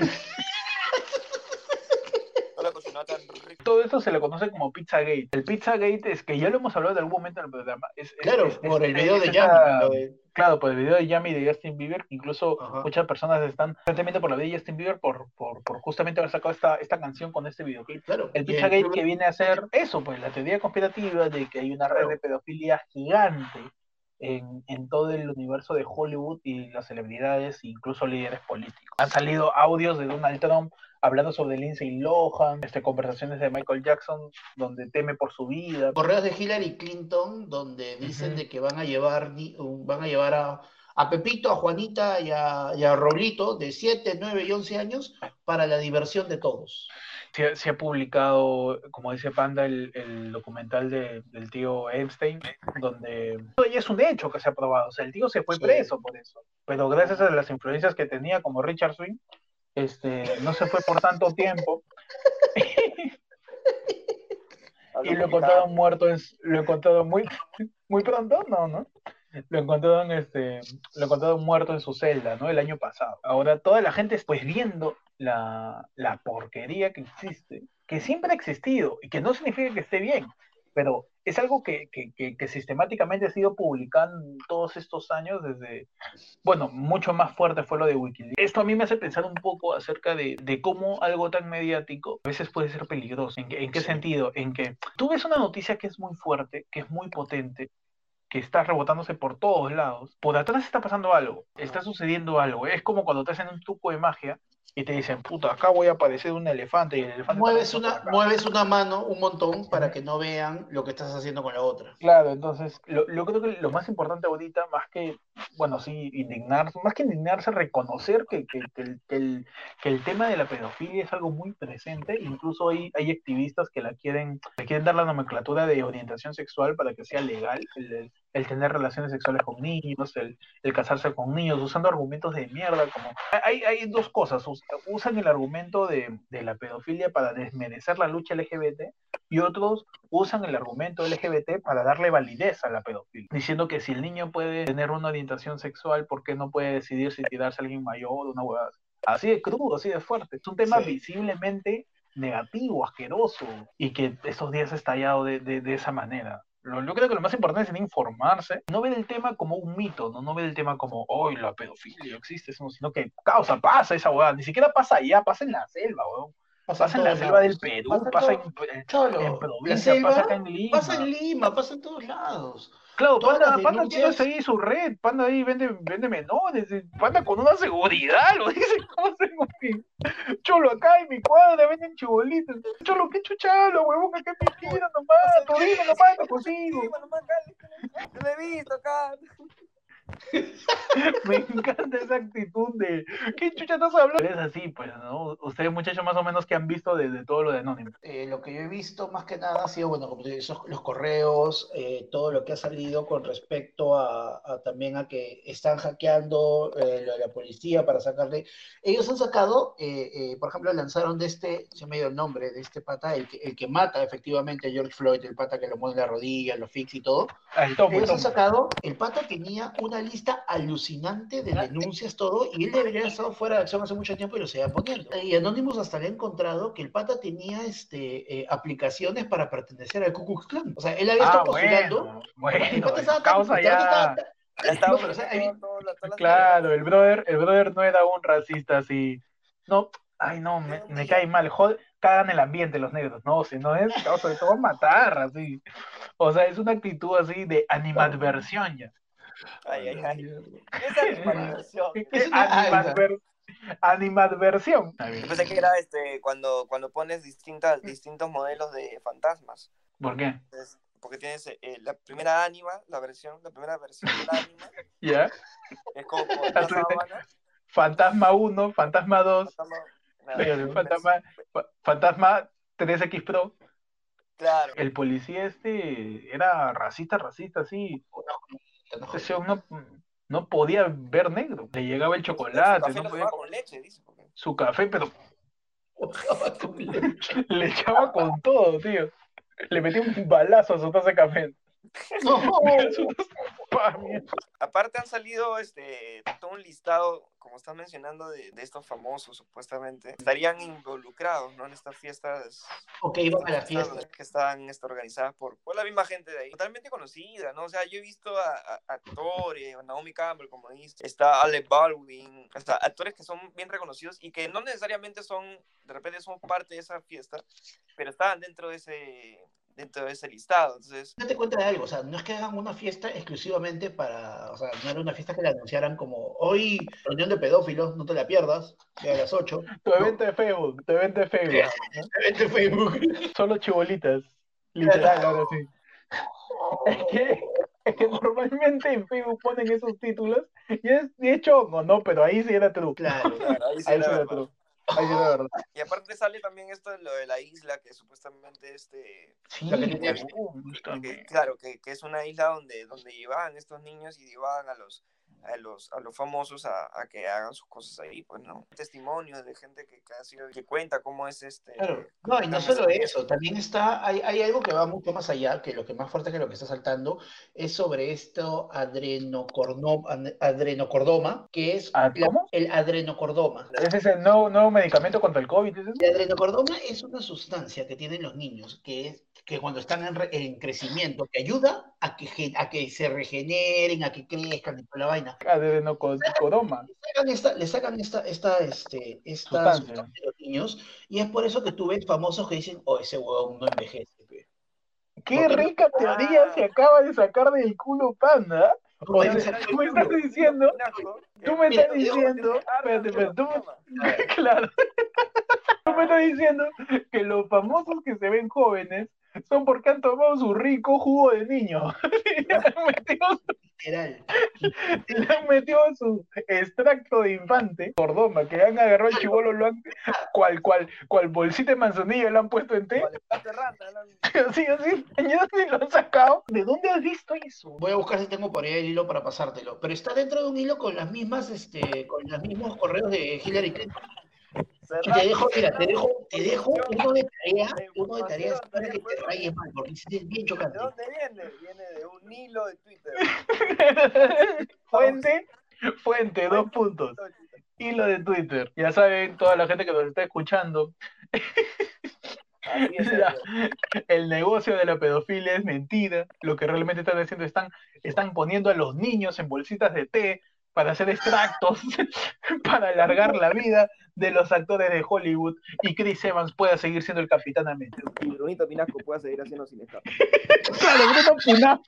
la cochinada tan rica. Todo esto se le conoce como Pizzagate. El Pizzagate es que ya lo hemos hablado en algún momento en el programa. Es, Claro, es- por es- el video es de Yami. Claro, por el video de Yami de Justin Bieber, que incluso Ajá. muchas personas están recientemente por la vida de Justin Bieber por, por, por justamente haber sacado esta, esta canción con este videoclip. Claro. El Pizzagate que viene a ser eso, pues la teoría conspirativa de que hay una red de pedofilia gigante en, en todo el universo de Hollywood y las celebridades, incluso líderes políticos. Han salido audios de Donald Trump hablando sobre Lindsay Lohan, este, conversaciones de Michael Jackson donde teme por su vida. correos de Hillary Clinton donde dicen Ujú. de que van a llevar van a llevar a, a Pepito, a Juanita y a, y a Rolito de 7, 9 y 11 años para la diversión de todos. Se, ha- se ha publicado, como dice Panda, el, el documental de- del tío Epstein, donde ya es un hecho que se ha probado. O sea, el tío se fue Sí. preso por eso. Pero gracias a las influencias que tenía, como Richard Swing, este, no se fue por tanto tiempo. y lo encontraron muerto, en, s- lo encontraron muy, muy pronto, no, ¿no? Lo encontraron, este, lo encontraron muerto en su celda, ¿no? El año pasado. Ahora toda la gente, pues viendo la, la porquería que existe, que siempre ha existido y que no significa que esté bien, pero es algo que, que, que, que sistemáticamente ha sido publicado en todos estos años desde, bueno, mucho más fuerte fue lo de Wikileaks. Esto a mí me hace pensar un poco acerca de, de cómo algo tan mediático a veces puede ser peligroso. ¿En qué, en qué Sí. sentido? En que tú ves una noticia que es muy fuerte, que es muy potente, que está rebotándose por todos lados, por atrás está pasando algo, está sucediendo algo. Es como cuando te hacen un truco de magia y te dicen, puta, acá voy a aparecer un elefante y el elefante... Mueves una, mueves una mano un montón para que no vean lo que estás haciendo con la otra. Claro, entonces, lo, lo creo que lo más importante ahorita, más que, bueno, sí, indignarse, más que indignarse, reconocer que, que, que el, que, el, que el tema de la pedofilia es algo muy presente, incluso hay, hay activistas que la quieren, le quieren dar la nomenclatura de orientación sexual para que sea legal, el, el- tener relaciones sexuales con niños, el, el casarse con niños, usando argumentos de mierda, como... Hay, hay dos cosas, us- usan el argumento de, de la pedofilia para desmerecer la lucha LGBT, y otros usan el argumento LGBT para darle validez a la pedofilia, diciendo que si el niño puede tener una orientación sexual, ¿por qué no puede decidir si tirarse a alguien mayor o una huevada? Así de crudo, así de fuerte. Es un tema Sí. visiblemente negativo, asqueroso, y que estos días ha estallado de, de, de esa manera. Lo, yo creo que lo más importante es informarse, no ver el tema como un mito, no, no ver el tema como, hoy la pedofilia existe, sino que causa, pasa esa huevada, ni siquiera pasa allá, pasa en la selva, weón. Pasa en la selva del. Perú, Pasa en pasa en, Cholo, en la provincia, selva pasa acá en Lima. Pasa en Lima, pasa en todos lados. Claro, todas Panda, Panda tiene ahí su red, Panda ahí vende, vende menores, eh, Panda con una seguridad, lo dice, ¿cómo se? Cholo, acá en mi cuadra venden chibolitos. Cholo, qué chuchalo, huevón, acá en mi esquina nomás, todavía nomás no consigo. Sí, bueno, más acá, Yo lo he visto acá. Me encanta esa actitud de, ¿qué chucha estás hablando? Es así, pues, ¿no? Ustedes, muchachos, más o menos, que han visto de, de todo lo de Anonymous. Eh, lo que yo he visto más que nada ha sido, bueno, como esos- los correos, eh, todo lo que ha salido con respecto a, a también a que están hackeando eh, lo de la policía para sacarle. Ellos han sacado, por ejemplo, lanzaron de este, se me dio el nombre, de este pata, el que, el que mata efectivamente a George Floyd, el pata que lo mueve la rodilla, lo fix y todo. Ah, Ellos han sacado, el pata tenía una lista alucinante de denuncias, todo, y él debería haber estado fuera de acción hace mucho tiempo y lo seguía poniendo. Y Anonymous hasta le ha encontrado que el pata tenía este, eh, aplicaciones para pertenecer al Ku Klux Klan. O sea, él había Ah, estado postulando. bueno, el pata estaba causa ya... estaba- estaba No, o sea, ahí- Claro, el brother, el brother no era un racista así. No, ay no, me, me cae mal, jod- cagan el ambiente los negros, no, si no es causa de todo matar, así. O sea, es una actitud así de animadversión ya. Ay, ay. Esa. Es Animadver- animadversión. Yo pensé que era este, cuando, cuando pones distintas, distintos modelos de fantasmas. ¿Por qué? Entonces, porque tienes eh, la primera anima, la versión, la primera versión de la anima, ¿Ya? es como una sábana. Fantasma 1, Fantasma 2, fantasma- nada, Fantasma, fa- Fantasma 3X Pro. Claro. El policía este era racista, racista, sí. No, no podía ver negro. Le llegaba el Su chocolate, café no lo podía tomaba con leche, dice. porque- su café, pero le echaba con todo, tío. Le metía un balazo a su taza de café. No, mierda. Aparte han salido este todo un listado, como estás mencionando, de, de estos famosos supuestamente. Estarían involucrados, ¿no? En estas fiestas. ok, iban a la fiesta. Que están este, organizadas por, por la misma gente de ahí. Totalmente conocida, ¿no? O sea, yo he visto a, a- actores, a Naomi Campbell, como dice, está Alec Baldwin, hasta actores que son bien reconocidos y que no necesariamente son, de repente son parte de esa fiesta, pero estaban dentro de ese, dentro de ese listado. Entonces, Date cuenta de algo, o sea, no es que hagan una fiesta exclusivamente para, o sea, no era una fiesta que la anunciaran como hoy, reunión de pedófilos, no te la pierdas, ve a las 8. Tu evento de Facebook, tu evento de Facebook. ¿no? Vete Facebook. Solo chibolitas. Literal, ahora sí. Es que, es que normalmente en Facebook ponen esos títulos y es de hecho no, no, pero ahí sí era true. Claro. claro, ahí sí Ahí era era true. Verdad. Y aparte sale también esto de lo de la isla, que supuestamente este, Sí, que también. claro, que, que es una isla donde, donde llevaban estos niños y llevaban a los a los, a los famosos a, a que hagan sus cosas ahí, pues no. Testimonios de gente que, que ha sido, que cuenta cómo es este. Claro. No, y no solo eso, también está, hay, hay algo que va mucho más allá, que lo que más fuerte que lo que está saltando es sobre esto adrenocordoma, que es ¿Ah, la- cómo? el adrenocordoma. Ese es el nuevo, nuevo medicamento contra el COVID. ¿es? El adrenocordoma es una sustancia que tienen los niños, que es que cuando están en, re- en crecimiento, que ayuda a que, a que se regeneren, a que crezcan y toda la vaina. Adenocoroma. Le sacan esta, le sacan esta, esta, este, esta Sustancia. a los niños, y es por eso que tú ves famosos que dicen, oh, ese huevón no envejece. pe". ¿Qué rica teoría se acaba de sacar del culo panda. O Oye, sea, tú me estás diciendo, tú me estás diciendo, espérate, espérate, tú me- claro, tú me estás diciendo que los famosos que se ven jóvenes son porque han tomado su rico jugo de niño. Le han metido literal. y le han metido su extracto de infante, cordoma, que han agarrado al chivolo, lo han, cual, cual, cual bolsita de manzanilla lo han puesto en té, así, así, añadas y lo han sacado. ¿De dónde has visto eso? Voy a buscar si tengo por ahí el hilo para pasártelo. Pero está dentro de un hilo con las mismas, este, con los mismos correos de Hillary Clinton. Te dejo, mira, te dejo, te dejo uno de tarea, uno de tareas para que te rayes mal, porque es bien ¿De chocante. dónde viene? Viene de un hilo de Twitter. fuente, fuente, dos puntos. Hilo de Twitter. Ya saben, toda la gente que nos está escuchando, es, La- el negocio de la pedofilia es mentira. Lo que realmente están haciendo están, están poniendo a los niños en bolsitas de té para hacer extractos, para alargar la vida de los actores de Hollywood y Chris Evans pueda seguir siendo el Capitán América. Y Brunito Pinasco pueda seguir haciendo cine. Claro, Bruno Puná.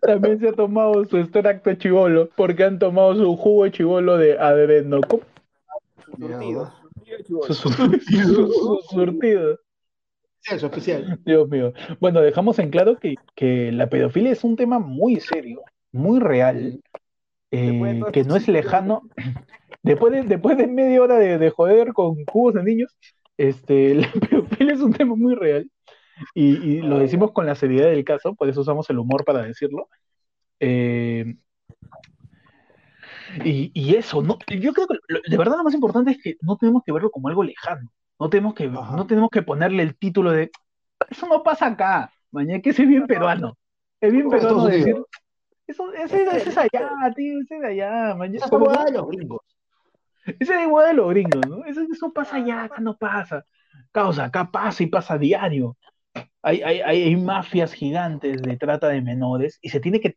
También se ha tomado su extracto chivolo porque han tomado su jugo chivolo de adrenocop, Su surtido. surtido su, chibolo. Su- especial. Dios mío. Bueno, dejamos en claro que, que la pedofilia es un tema muy serio, muy real, eh, que no es lejano. Después de, después de media hora de, de joder con jugos de niños, este, la pedofilia es un tema muy real y, y lo decimos con la seriedad del caso, por eso usamos el humor para decirlo. Eh, y, y eso, no, yo creo que lo- de verdad lo más importante es que no tenemos que verlo como algo lejano. No tenemos que, Ajá. no tenemos que ponerle el título de eso no pasa acá, mañana que es bien peruano. Es bien peruano decir eso, ese, ese es allá, tío, ese es de allá, mañana. Esa es de los gringos. ese es igual de los gringos, ¿no? Eso, eso pasa allá, acá no pasa. Causa, acá pasa y pasa diario. Hay, hay, hay, hay mafias gigantes de trata de menores y se tiene que,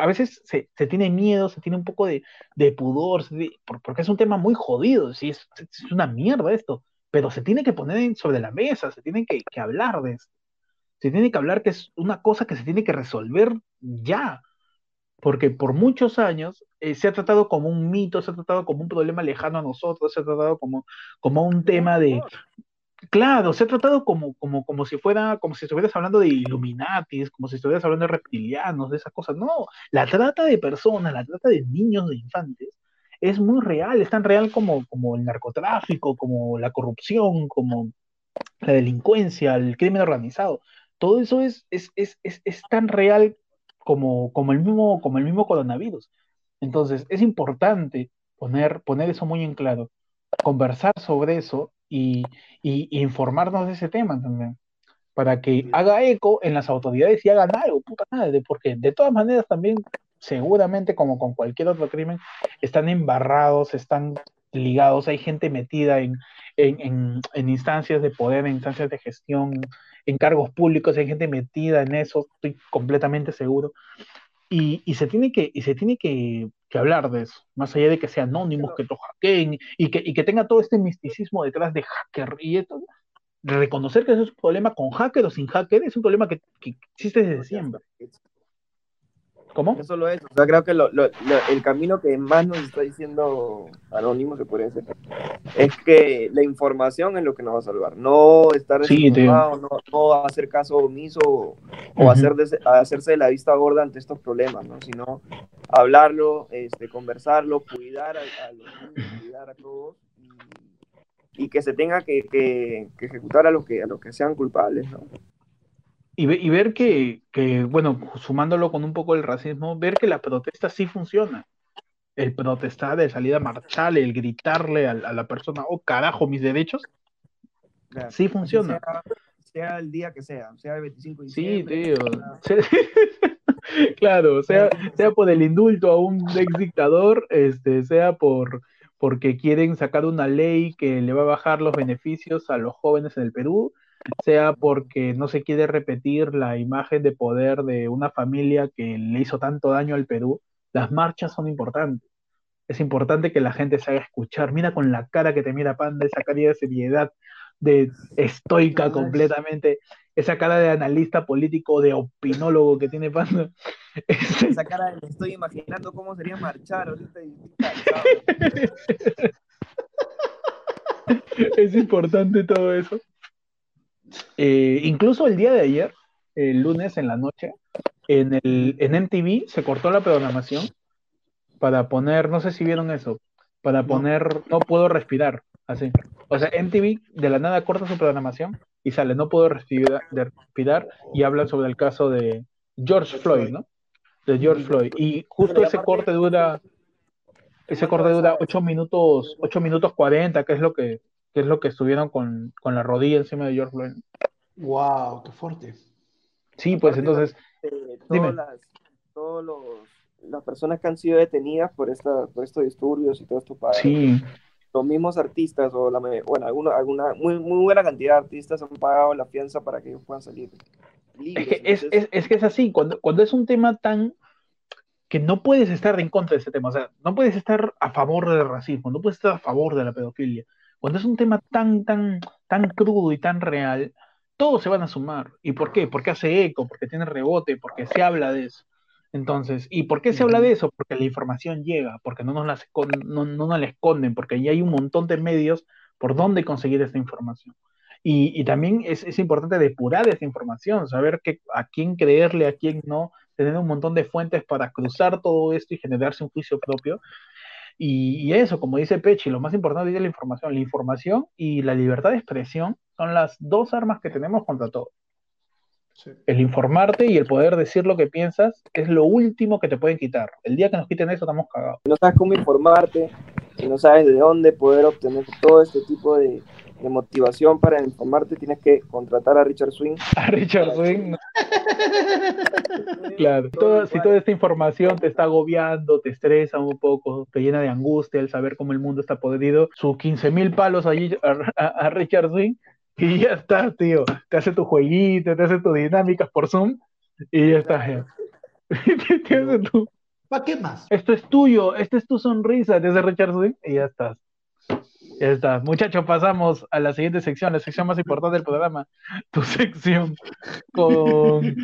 a veces se, se tiene miedo, se tiene un poco de, de pudor, porque es un tema muy jodido, ¿sí? es, es una mierda esto, pero se tiene que poner sobre la mesa, se tiene que, que hablar de esto. Se tiene que hablar que es una cosa que se tiene que resolver ya porque por muchos años eh, se ha tratado como un mito, se ha tratado como un problema lejano a nosotros, se ha tratado como, como un tema de, claro, se ha tratado como, como, como si fuera, como si estuvieras hablando de Illuminatis, como si estuvieras hablando de reptilianos, de esas cosas. No, la trata de personas, la trata de niños, de infantes, es muy real, es tan real como, como el narcotráfico, como la corrupción, como la delincuencia, el crimen organizado. Todo eso es, es, es, es, es tan real como, como, el mismo, como el mismo coronavirus. Entonces, es importante poner, poner eso muy en claro, conversar sobre eso y, y- y informarnos de ese tema también, para que haga eco en las autoridades y hagan algo, puta madre, porque de todas maneras también, seguramente como con cualquier otro crimen, están embarrados, están ligados, hay gente metida en, en, en, en instancias de poder, en instancias de gestión, en cargos públicos, hay gente metida en eso, estoy completamente seguro. Y, y se tiene que, y se tiene que, que hablar de eso, más allá de que sea anónimos, que lo hackeen y que, y que tenga todo este misticismo detrás de hacker y esto. Reconocer que eso es un problema con hacker o sin hacker es un problema que, que existe desde siempre. ¿Cómo? No solo eso, o sea, creo que lo- lo- lo- el camino que más nos está diciendo Anónimo, se puede decir, es que la información es lo que nos va a salvar, no estar Sí, no, no hacer caso omiso o, hacer de- hacerse de la vista gorda ante estos problemas, ¿no? sino hablarlo, este, conversarlo, cuidar a, a los niños, cuidar a todos y, y que se tenga que, que- que ejecutar a los que, a los que sean culpables. ¿no? Y, ve- y ver que, que, bueno, sumándolo con un poco el racismo, ver que la protesta sí funciona. El protestar, el salir a marchar, el gritarle a, a la persona, oh carajo, mis derechos, Claro. sí funciona. Sea, sea el día que sea, sea el 25 de Sí, diciembre. tío. sea- Claro, sea, sea por el indulto a un ex dictador, este, sea por porque quieren sacar una ley que le va a bajar los beneficios a los jóvenes en el Perú, sea porque no se quiere repetir la imagen de poder de una familia que le hizo tanto daño al Perú, las marchas son importantes. es importante que la gente se haga escuchar. Mira con la cara que te mira Panda, esa cara de seriedad, de estoica es- completamente, esa cara de analista político, de opinólogo que tiene Panda. Este, Esa cara de estoy imaginando cómo sería marchar ahorita y es importante todo eso. Eh, incluso el día de ayer, el lunes en la noche, en, el, en MTV se cortó la programación para poner, no sé si vieron eso, para poner No puedo respirar, así. O sea, MTV de la nada corta su programación y sale No puedo respirar, de respirar y habla sobre el caso de George Floyd, ¿no? De George Floyd. Y justo ese corte dura, ese corte dura 8 minutos, 8 minutos 40, que es lo que, que es lo que estuvieron con, con la rodilla encima de George Floyd. Wow, qué fuerte. Sí, pues Aparte, entonces, eh, todas las, todos los, las personas que han sido detenidas por esta, por estos disturbios y todo esto para sí, los mismos artistas o la bueno alguna, alguna muy, muy buena cantidad de artistas han pagado la fianza para que ellos puedan salir libres. Es que es, Entonces, es- es que es así, cuando, cuando es un tema tan que no puedes estar en contra de ese tema, o sea, no puedes estar a favor del racismo, no puedes estar a favor de la pedofilia. Cuando es un tema tan, tan, tan crudo y tan real, todos se van a sumar. ¿Y por qué? Porque hace eco, porque tiene rebote, porque se habla de eso. Entonces, ¿y por qué se habla de eso? Porque la información llega, porque no nos la, no, no nos la esconden, porque ya hay un montón de medios por donde conseguir esta información. Y, y también es, es importante depurar esa información, saber que, a quién creerle, a quién no, tener un montón de fuentes para cruzar todo esto y generarse un juicio propio. Y, y eso, como dice Pechi, lo más importante es la información. La información y la libertad de expresión son las dos armas que tenemos contra todo. Sí. El informarte y el poder decir lo que piensas es lo último que te pueden quitar. El día que nos quiten eso, estamos cagados. si no sabes cómo informarte, si no sabes de dónde poder obtener todo este tipo de, de motivación para informarte, tienes que contratar a Richard Swing. A Richard Swing, no. claro. Si toda esta información te está agobiando, te estresa un poco, te llena de angustia el saber cómo el mundo está podrido, sus 15 mil palos allí a, a- a Richard Swing y ya está, tío. Te hace tu jueguito, te hace tus dinámicas por Zoom y ya está. ya. Te- te hace tu- ¿Para qué más? esto es tuyo, esta es tu sonrisa, te hace Richard Swing y ya estás. Ya está. Muchachos, pasamos a la siguiente sección, la sección más importante del programa. Tu sección con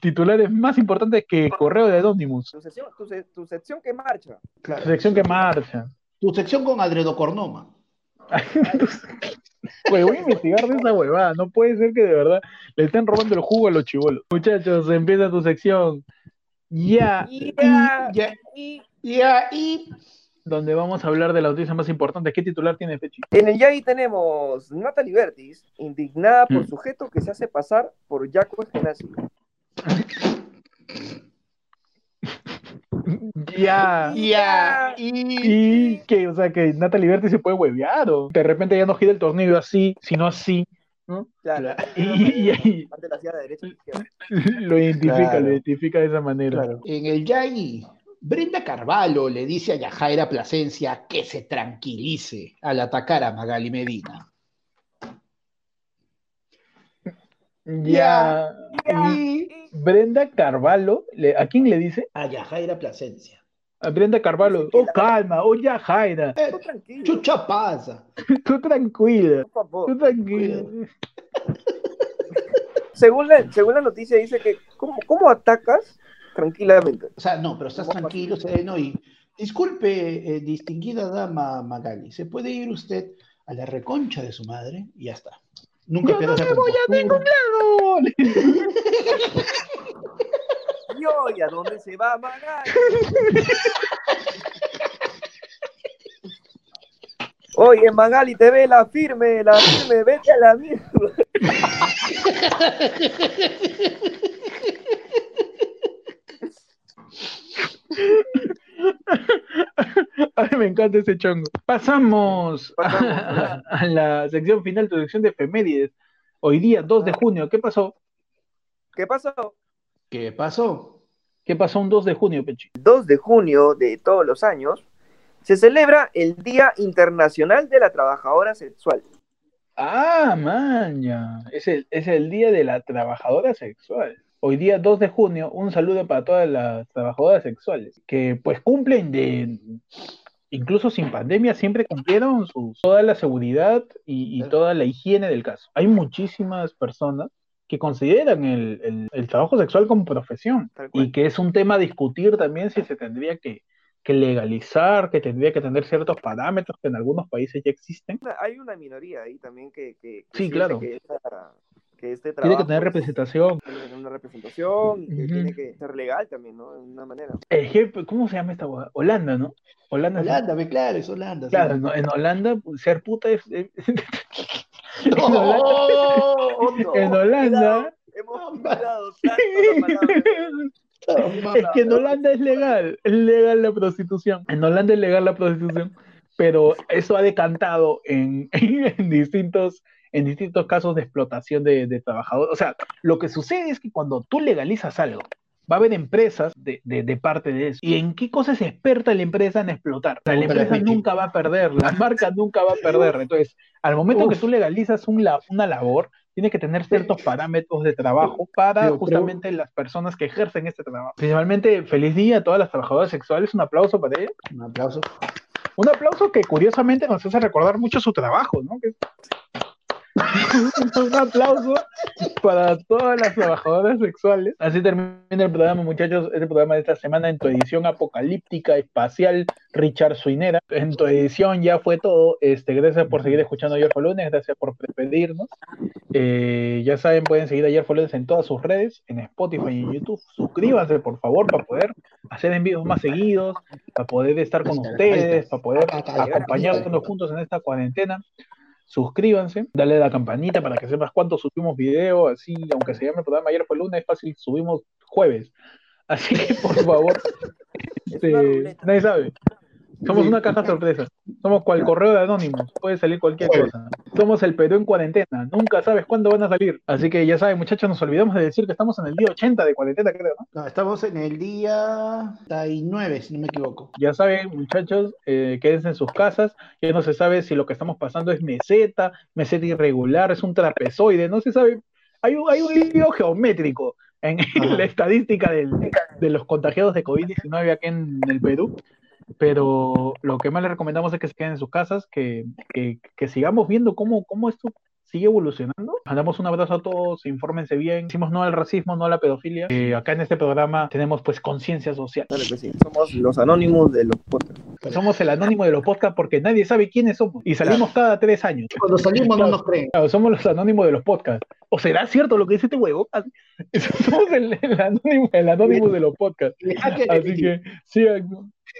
titulares más importantes que Correo de Anonymous. Tu sección, tu, se- tu sección que marcha. Claro. Tu sección que marcha. Tu sección con adrenocornoma. Güey, voy a investigar de esa huevada. No puede ser que de verdad le estén robando el jugo a los chivolos. Muchachos, empieza tu sección. Ya. Ya, Ya, ya, y Donde vamos a hablar de la noticia más importante. ¿Qué titular tiene Fechi? En el Yai tenemos Natalie Bertis, indignada por Mm. sujeto que se hace pasar por Jaco Eskenazi. Ya. ya, y que, o sea, que Natalie Berti se puede huevear o de repente ya no gira el tornillo así, sino así. ¿no? Claro. Y, ahí lo identifica, Claro. lo identifica de esa manera. En el Yagi, Brenda Carvalho le dice a Yajaira Plasencia que se tranquilice al atacar a Magali Medina. Ya. Y Brenda Carvalho, ¿a quién le dice? A Yajaira Plasencia. A Brenda Carvalho. Oh, calma, oh, ya, Jaira. Eh, Tú tranquilo, chucha pasa. Tú tranquila, por favor. tú tranquila. Según la, según la noticia dice que, ¿cómo, cómo atacas tranquilamente? O sea, no, pero estás tranquilo, sereno y disculpe, eh, distinguida dama Magali, ¿se puede ir usted a la reconcha de su madre? Y ya está. Nunca Yo no me voy a ningún lado. ¿Y hoy a dónde se va Magali? Oye, Magali, te ve la firme, la firme, vete a la mierda. A mí me encanta ese chongo. Pasamos Pasamos, a, a la sección final, tu sección de efemérides. Hoy día, 2 de junio, ¿qué pasó? ¿Qué pasó? ¿Qué pasó? ¿Qué pasó un 2 de junio, Pechi? 2 de junio de todos los años se celebra el Día Internacional de la Trabajadora Sexual. Ah, maña. Es el, es el día de la trabajadora sexual. Hoy día 2 de junio, un saludo para todas las trabajadoras sexuales que pues cumplen de incluso sin pandemia, siempre cumplieron su, toda la seguridad y, y toda la higiene del caso. Hay muchísimas personas que consideran el, el- el trabajo sexual como profesión y que es un tema a discutir también si se tendría que, que legalizar, que tendría que tener ciertos parámetros que en algunos países ya existen. Hay una minoría ahí también que, que, que Sí, claro. que, esta- que este Tiene que tener es- representación. tiene que tener una representación que Ujú. tiene que ser legal también, ¿no? De una manera. Eh, ¿Cómo se llama esta hueá? Holanda, ¿no? Holanda. es- Holanda, ve, claro, es Holanda. sí. Claro, en, en Holanda ser puta es... es- No, en Holanda, Oh, no. en Holanda Hemos. Es que en Holanda es legal, es legal la prostitución. En Holanda es legal la prostitución, pero eso ha decantado en, en distintos, en distintos casos de explotación de, de trabajadores. O sea, lo que sucede es que cuando tú legalizas algo, va a haber empresas de, de- de parte de eso. ¿Y en qué cosa es experta la empresa en explotar? O sea, la empresa nunca va a perder, la marca nunca va a perder. Entonces, al momento que Uf. tú legalizas un una labor, tiene que tener ciertos parámetros de trabajo para pero- justamente las personas que ejercen este trabajo. Principalmente, feliz día a todas las trabajadoras sexuales, un aplauso para ellas. Un aplauso. Un aplauso que curiosamente nos hace recordar mucho su trabajo, ¿no? Que- un aplauso para todas las trabajadoras sexuales. Así termina el programa, muchachos. Este programa de esta semana en tu edición apocalíptica, espacial, Richard Suinera. En tu edición ya fue todo. Este, gracias por seguir escuchando Ayer fue lunes, gracias por pedirnos. Eh, ya saben, pueden seguir Ayer fue lunes en todas sus redes, en Spotify y en YouTube. Suscríbanse, por favor, para poder hacer envíos más seguidos, para poder estar con ustedes, para poder acompañarnos juntos en esta cuarentena. Suscríbanse, dale a la campanita para que sepas cuánto subimos video, así, aunque se llame el programa ayer fue lunes, es fácil, subimos jueves. Así que por favor, este, nadie sabe. Somos una caja sorpresa. Somos cual correo de anónimos. Puede salir cualquier cosa. Somos el Perú en cuarentena. Nunca sabes cuándo van a salir. Así que ya saben, muchachos, nos olvidamos de decir que estamos en el día 80 de cuarentena, creo, ¿no? No, estamos en el día 39, si no me equivoco. Ya saben, muchachos, eh, quédense en sus casas. Ya no se sabe si lo que estamos pasando es meseta, meseta irregular, es un trapezoide, no se sabe. Hay un, hay un lío geométrico en, en la estadística del- de los contagiados de COVID-19 aquí en el Perú. Pero lo que más les recomendamos es que se queden en sus casas, que, que- que sigamos viendo cómo, cómo esto sigue evolucionando. Mandamos un abrazo a todos, infórmense bien. Decimos no al racismo, no a la pedofilia. Eh, acá en este programa tenemos pues conciencia social. Claro que sí. Somos los anónimos de los podcasts. Somos el anónimo de los podcasts porque nadie sabe quiénes somos. Y salimos cada tres años. Cuando salimos no nos creen. Claro, somos los anónimos de los podcasts. ¿O será cierto lo que dice este huevo? Somos el, el anónimo, el anónimo de los podcasts. Así que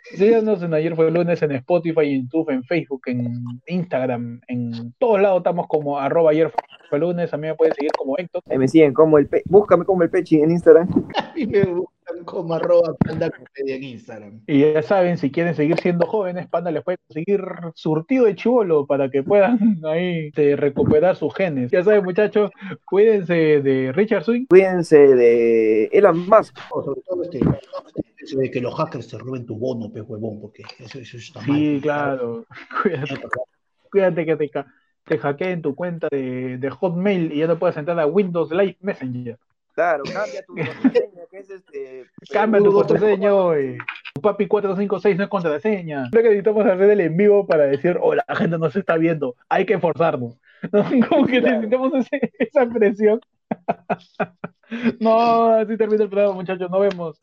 síganos, síganos en Ayer fue lunes en Spotify, en YouTube, en Facebook, en Instagram, en todos lados estamos como arroba ayer fue lunes. A mí me pueden seguir como Héctor. Me siguen como el pe... Búscame como el Pechi en Instagram. Como arroba panda comedia en Instagram. Y ya saben, si quieren seguir siendo jóvenes, Panda les puede conseguir surtido de chivolo para que puedan ahí este, recuperar sus genes. Ya saben, muchachos, cuídense de Richard Swing. Cuídense de Elon Musk. O sobre todo este, eso de que los hackers te roben tu bono, pe huevón, porque eso, eso está mal. Sí, claro. Cuídate, cuídate que te, te hackeen tu cuenta de, de Hotmail y ya no puedes entrar a Windows Live Messenger. Claro, cambia tu contraseña, que es este. Cambia tu contraseña, oye. Tu papi 456 no es contraseña. Creo que necesitamos hacer el en vivo para decir, oh, la gente nos está viendo. Hay que esforzarnos. ¿No? Como que necesitamos esa presión. no, así termina el programa, muchachos. Nos vemos.